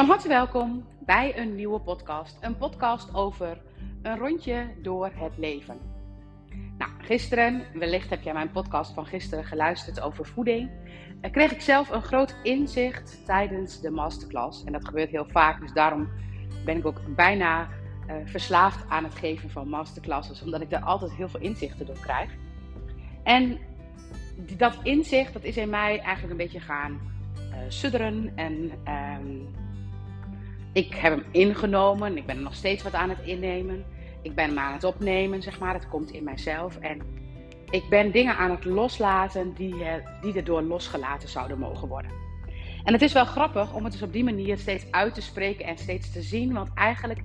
Van harte welkom bij een nieuwe podcast. Een podcast over een rondje door het leven. Nou, gisteren, wellicht heb jij mijn podcast van gisteren geluisterd over voeding. Dan kreeg ik zelf een groot inzicht tijdens de masterclass. En dat gebeurt heel vaak, dus daarom ben ik ook bijna uh, verslaafd aan het geven van masterclasses. Omdat ik daar altijd heel veel inzichten door krijg. En dat inzicht, dat is in mij eigenlijk een beetje gaan uh, sudderen en... Um, ik heb hem ingenomen. Ik ben er nog steeds wat aan het innemen. Ik ben hem aan het opnemen, zeg maar. Het komt in mijzelf. En ik ben dingen aan het loslaten die, die erdoor losgelaten zouden mogen worden. En het is wel grappig om het dus op die manier steeds uit te spreken en steeds te zien. Want eigenlijk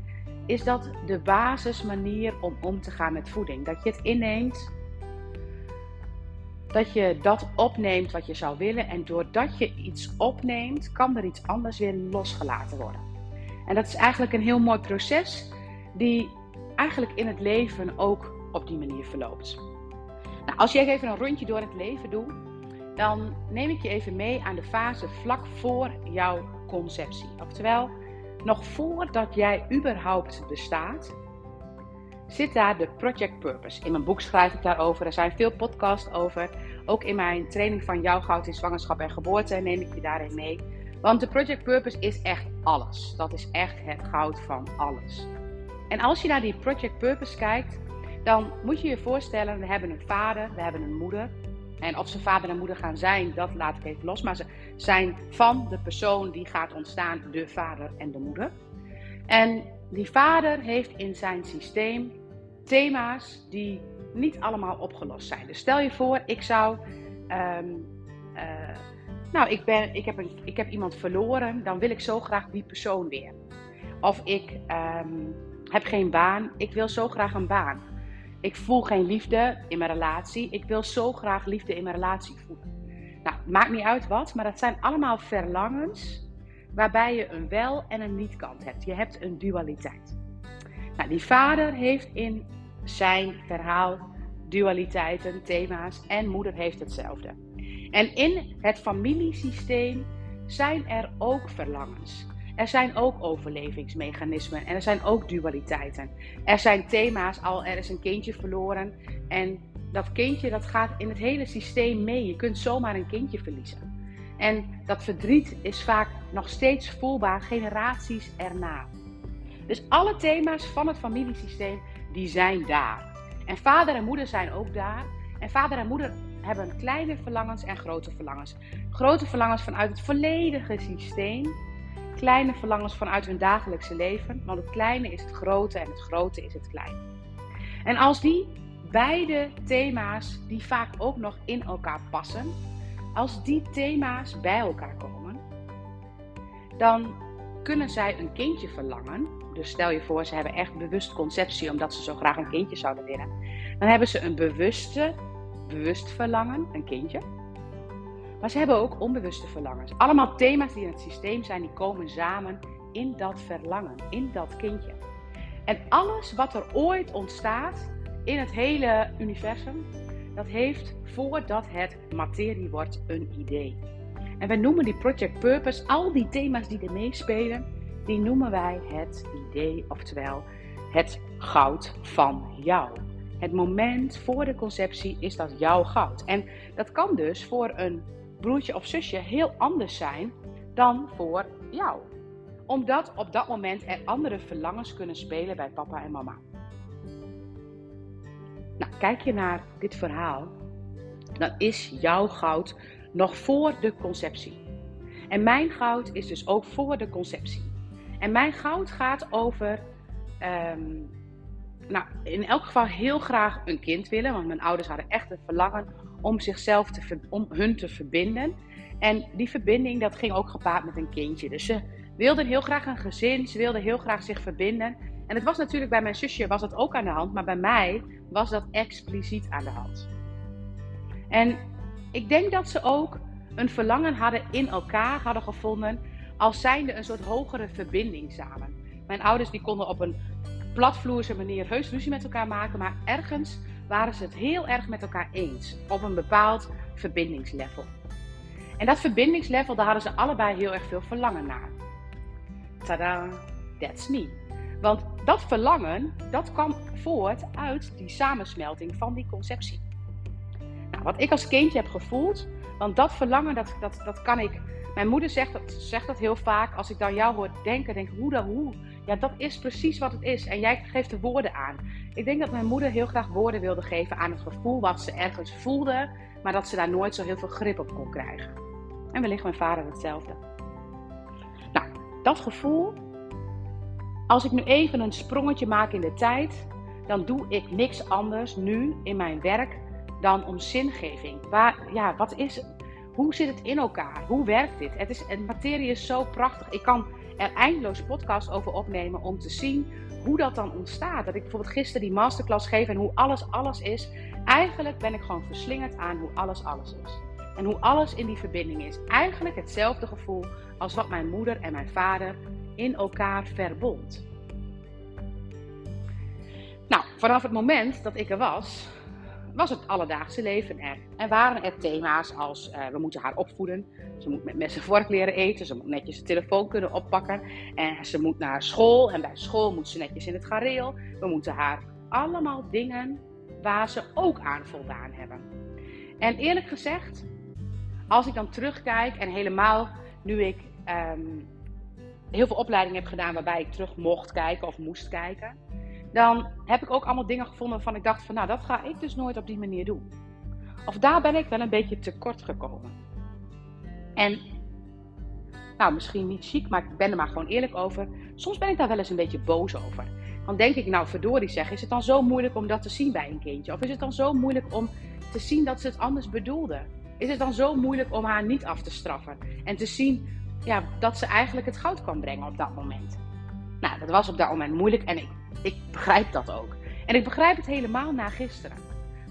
is dat de basismanier om om te gaan met voeding. Dat je het inneemt. Dat je dat opneemt wat je zou willen. En doordat je iets opneemt, kan er iets anders weer losgelaten worden. En dat is eigenlijk een heel mooi proces die eigenlijk in het leven ook op die manier verloopt. Nou, als je even een rondje door het leven doet, dan neem ik je even mee aan de fase vlak voor jouw conceptie. Oftewel, nog voordat jij überhaupt bestaat, zit daar de Project Purpose. In mijn boek schrijf ik daarover. Er zijn veel podcasts over. Ook in mijn training van Jouw Goud in Zwangerschap en Geboorte neem ik je daarin mee. Want de Project Purpose is echt alles. Dat is echt het goud van alles. En als je naar die Project Purpose kijkt, dan moet je je voorstellen: we hebben een vader, we hebben een moeder. En of ze vader en moeder gaan zijn, dat laat ik even los. Maar ze zijn van de persoon die gaat ontstaan, de vader en de moeder. En die vader heeft in zijn systeem thema's die niet allemaal opgelost zijn. Dus stel je voor, ik zou um, nou, ik, ben, ik, heb ik heb iemand verloren, dan wil ik zo graag die persoon weer. Of ik um, heb geen baan, ik wil zo graag een baan. Ik voel geen liefde in mijn relatie, ik wil zo graag liefde in mijn relatie voelen. Nou, maakt niet uit wat, maar dat zijn allemaal verlangens waarbij je een wel- en een niet-kant hebt. Je hebt een dualiteit. Nou, die vader heeft in zijn verhaal dualiteiten, thema's en moeder heeft hetzelfde. En in het familiesysteem zijn er ook verlangens. Er zijn ook overlevingsmechanismen en er zijn ook dualiteiten. Er zijn thema's, al er is een kindje verloren en dat kindje dat gaat in het hele systeem mee. Je kunt zomaar een kindje verliezen. En dat verdriet is vaak nog steeds voelbaar generaties erna. Dus alle thema's van het familiesysteem die zijn daar. En vader en moeder zijn ook daar. En vader en moeder hebben kleine verlangens en grote verlangens. Grote verlangens vanuit het volledige systeem. Kleine verlangens vanuit hun dagelijkse leven. Want het kleine is het grote en het grote is het kleine. En als die beide thema's, die vaak ook nog in elkaar passen, als die thema's bij elkaar komen, dan kunnen zij een kindje verlangen. Dus stel je voor, ze hebben echt bewust conceptie omdat ze zo graag een kindje zouden willen. Dan hebben ze een bewuste bewust verlangen, een kindje. Maar ze hebben ook onbewuste verlangens. Allemaal thema's die in het systeem zijn, die komen samen in dat verlangen, in dat kindje. En alles wat er ooit ontstaat in het hele universum, dat heeft voordat het materie wordt een idee. En wij noemen die Project Purpose, al die thema's die er meespelen, die noemen wij het idee, oftewel het goud van jou. Het moment voor de conceptie is dat jouw goud. En dat kan dus voor een broertje of zusje heel anders zijn dan voor jou. Omdat op dat moment er andere verlangens kunnen spelen bij papa en mama. Nou, kijk je naar dit verhaal, dan is jouw goud nog voor de conceptie. En mijn goud is dus ook voor de conceptie. En mijn goud gaat over ehm, nou, in elk geval heel graag een kind willen. Want mijn ouders hadden echt een verlangen om zichzelf te, om hun te verbinden. En die verbinding, dat ging ook gepaard met een kindje. Dus ze wilden heel graag een gezin. Ze wilden heel graag zich verbinden. En het was natuurlijk bij mijn zusje was dat ook aan de hand. Maar bij mij was dat expliciet aan de hand. En ik denk dat ze ook een verlangen hadden in elkaar hadden gevonden. Als zijnde een soort hogere verbinding samen. Mijn ouders die konden op een platvloerse manier heus ruzie met elkaar maken, maar ergens waren ze het heel erg met elkaar eens op een bepaald verbindingslevel. En dat verbindingslevel, daar hadden ze allebei heel erg veel verlangen naar. tada, that's me. Want dat verlangen, dat kwam voort uit die samensmelting van die conceptie. Nou, wat ik als kindje heb gevoeld, want dat verlangen, dat, dat, dat kan ik. Mijn moeder zegt dat, zegt dat heel vaak. Als ik dan jou hoor denken, denk ik, hoe dan, hoe? Ja, dat is precies wat het is. En jij geeft de woorden aan. Ik denk dat mijn moeder heel graag woorden wilde geven aan het gevoel wat ze ergens voelde, maar dat ze daar nooit zo heel veel grip op kon krijgen. En wellicht mijn vader hetzelfde. Nou, dat gevoel, als ik nu even een sprongetje maak in de tijd, dan doe ik niks anders nu in mijn werk dan om zingeving. Waar, ja, wat is Hoe zit het in elkaar? Hoe werkt dit? Het is, het materie is zo prachtig. Ik kan er eindeloos podcast over opnemen om te zien hoe dat dan ontstaat. Dat ik bijvoorbeeld gisteren die masterclass geef en hoe alles alles is. Eigenlijk ben ik gewoon verslingerd aan hoe alles alles is. En hoe alles in die verbinding is. Eigenlijk hetzelfde gevoel als wat mijn moeder en mijn vader in elkaar verbond. Nou, vanaf het moment dat ik er was, was het alledaagse leven er. En waren er thema's als uh, we moeten haar opvoeden. Ze moet met mes en vork leren eten. Ze moet netjes de telefoon kunnen oppakken. En ze moet naar school. En bij school moet ze netjes in het gareel. We moeten haar allemaal dingen waar ze ook aan voldaan hebben. En eerlijk gezegd, als ik dan terugkijk en helemaal nu ik um, heel veel opleidingen heb gedaan waarbij ik terug mocht kijken of moest kijken dan heb ik ook allemaal dingen gevonden waarvan ik dacht van nou, dat ga ik dus nooit op die manier doen. Of daar ben ik wel een beetje tekort gekomen. En, nou misschien niet chic, maar ik ben er maar gewoon eerlijk over. Soms ben ik daar wel eens een beetje boos over. Dan denk ik, nou verdorie zeg, is het dan zo moeilijk om dat te zien bij een kindje? Of is het dan zo moeilijk om te zien dat ze het anders bedoelde? Is het dan zo moeilijk om haar niet af te straffen? En te zien ja, dat ze eigenlijk het goud kan brengen op dat moment? Nou, dat was op dat moment moeilijk en ik ik begrijp dat ook. En ik begrijp het helemaal na gisteren.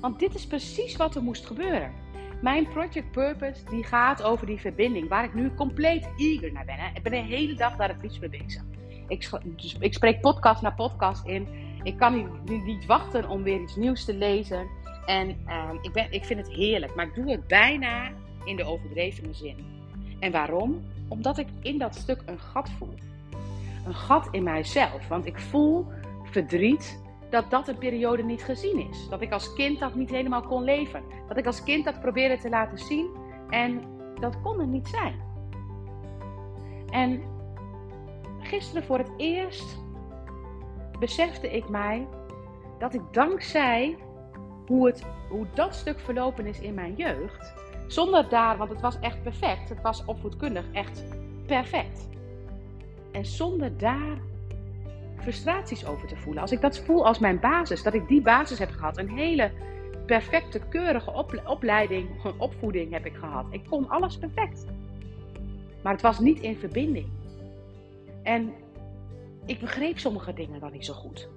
Want dit is precies wat er moest gebeuren. Mijn project purpose die gaat over die verbinding, waar ik nu compleet eager naar ben. Hè. Ik ben de hele dag daar het liefst mee bezig. Ik, dus ik spreek podcast na podcast in. Ik kan niet, niet, wachten om weer iets nieuws te lezen. En ehm, ik, ben, ik vind het heerlijk, maar ik doe het bijna in de overdrevene zin. En waarom? Omdat ik in dat stuk een gat voel. Een gat in mijzelf. Want ik voel verdriet dat dat een periode niet gezien is. Dat ik als kind dat niet helemaal kon leven. Dat ik als kind dat probeerde te laten zien en dat kon er niet zijn. En gisteren voor het eerst besefte ik mij dat ik dankzij hoe, het, hoe dat stuk verlopen is in mijn jeugd, zonder daar, want het was echt perfect, het was opvoedkundig echt perfect. En zonder daar frustraties over te voelen. Als ik dat voel als mijn basis, dat ik die basis heb gehad, een hele perfecte, keurige opleiding, opvoeding heb ik gehad. Ik kon alles perfect. Maar het was niet in verbinding. En ik begreep sommige dingen dan niet zo goed.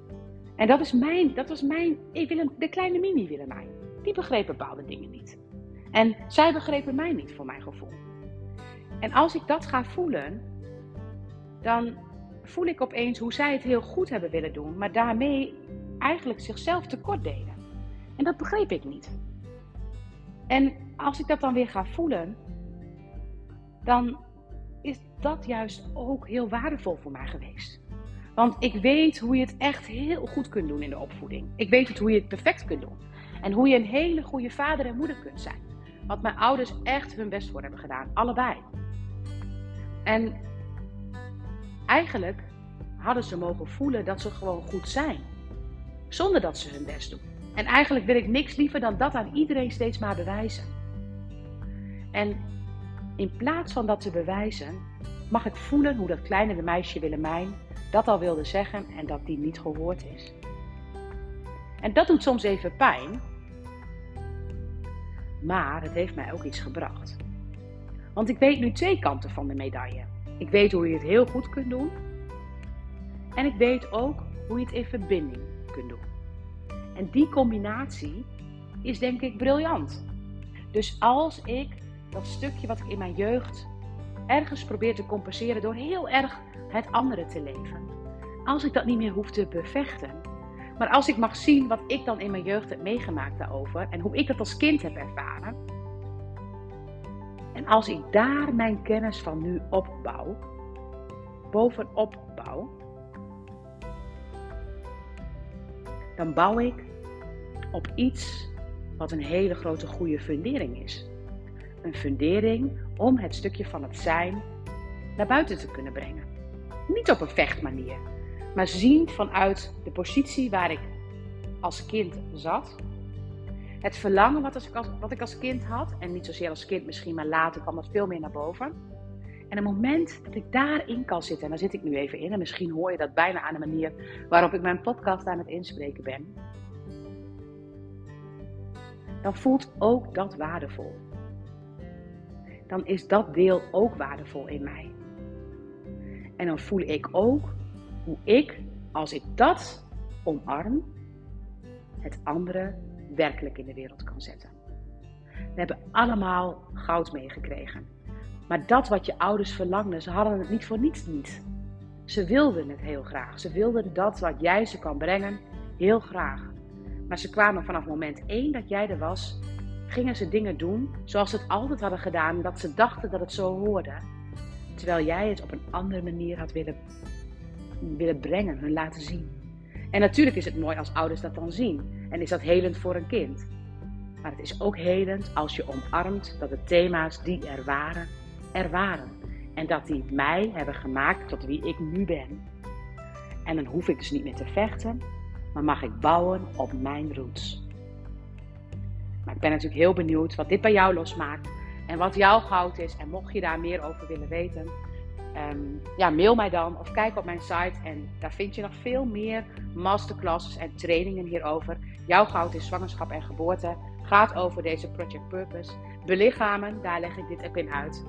En dat, is mijn, dat was mijn, ik wil de kleine mini Willemijn. Die begreep bepaalde dingen niet. En zij begrepen mij niet voor mijn gevoel. En als ik dat ga voelen, dan voel ik opeens hoe zij het heel goed hebben willen doen, maar daarmee eigenlijk zichzelf tekort deden. En dat begreep ik niet. En als ik dat dan weer ga voelen, dan is dat juist ook heel waardevol voor mij geweest. Want ik weet hoe je het echt heel goed kunt doen in de opvoeding. Ik weet het hoe je het perfect kunt doen. En hoe je een hele goede vader en moeder kunt zijn. Wat mijn ouders echt hun best voor hebben gedaan. Allebei. En Eigenlijk hadden ze mogen voelen dat ze gewoon goed zijn, zonder dat ze hun best doen. En eigenlijk wil ik niks liever dan dat aan iedereen steeds maar bewijzen. En in plaats van dat te bewijzen, mag ik voelen hoe dat kleine meisje Willemijn dat al wilde zeggen en dat die niet gehoord is. En dat doet soms even pijn, maar het heeft mij ook iets gebracht. Want ik weet nu twee kanten van de medaille. Ik weet hoe je het heel goed kunt doen. En ik weet ook hoe je het in verbinding kunt doen. En die combinatie is denk ik briljant. Dus als ik dat stukje wat ik in mijn jeugd ergens probeer te compenseren door heel erg het andere te leven. Als ik dat niet meer hoef te bevechten. Maar als ik mag zien wat ik dan in mijn jeugd heb meegemaakt daarover en hoe ik dat als kind heb ervaren en als ik daar mijn kennis van nu opbouw, bovenop bouw, dan bouw ik op iets wat een hele grote goede fundering is. Een fundering om het stukje van het zijn naar buiten te kunnen brengen. Niet op een vechtmanier, maar zien vanuit de positie waar ik als kind zat. Het verlangen wat, als, wat ik als kind had, en niet zozeer als kind misschien, maar later kwam dat veel meer naar boven. En het moment dat ik daarin kan zitten, en daar zit ik nu even in, en misschien hoor je dat bijna aan de manier waarop ik mijn podcast aan het inspreken ben, dan voelt ook dat waardevol. Dan is dat deel ook waardevol in mij. En dan voel ik ook hoe ik, als ik dat omarm, het andere werkelijk in de wereld kan zetten. We hebben allemaal goud meegekregen. Maar dat wat je ouders verlangden, ze hadden het niet voor niets niet. Ze wilden het heel graag. Ze wilden dat wat jij ze kan brengen, heel graag. Maar ze kwamen vanaf moment één dat jij er was, gingen ze dingen doen zoals ze het altijd hadden gedaan, dat ze dachten dat het zo hoorde. Terwijl jij het op een andere manier had willen, willen brengen, hun laten zien. En natuurlijk is het mooi als ouders dat dan zien. En is dat helend voor een kind. Maar het is ook helend als je omarmt dat de thema's die er waren, er waren. En dat die mij hebben gemaakt tot wie ik nu ben. En dan hoef ik dus niet meer te vechten, maar mag ik bouwen op mijn roots. Maar ik ben natuurlijk heel benieuwd wat dit bij jou losmaakt en wat jouw goud is. En mocht je daar meer over willen weten, Ehm, ja, mail mij dan of kijk op mijn site en daar vind je nog veel meer masterclasses en trainingen hierover. Jouw goud is zwangerschap en geboorte gaat over deze Project Purpose. Belichamen, daar leg ik dit ook in uit.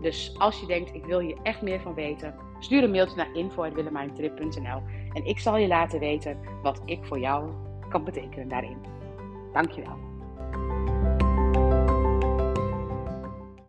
Dus als je denkt, ik wil hier echt meer van weten, stuur een mailtje naar info.willemijntrip.nl en ik zal je laten weten wat ik voor jou kan betekenen daarin. Dankjewel.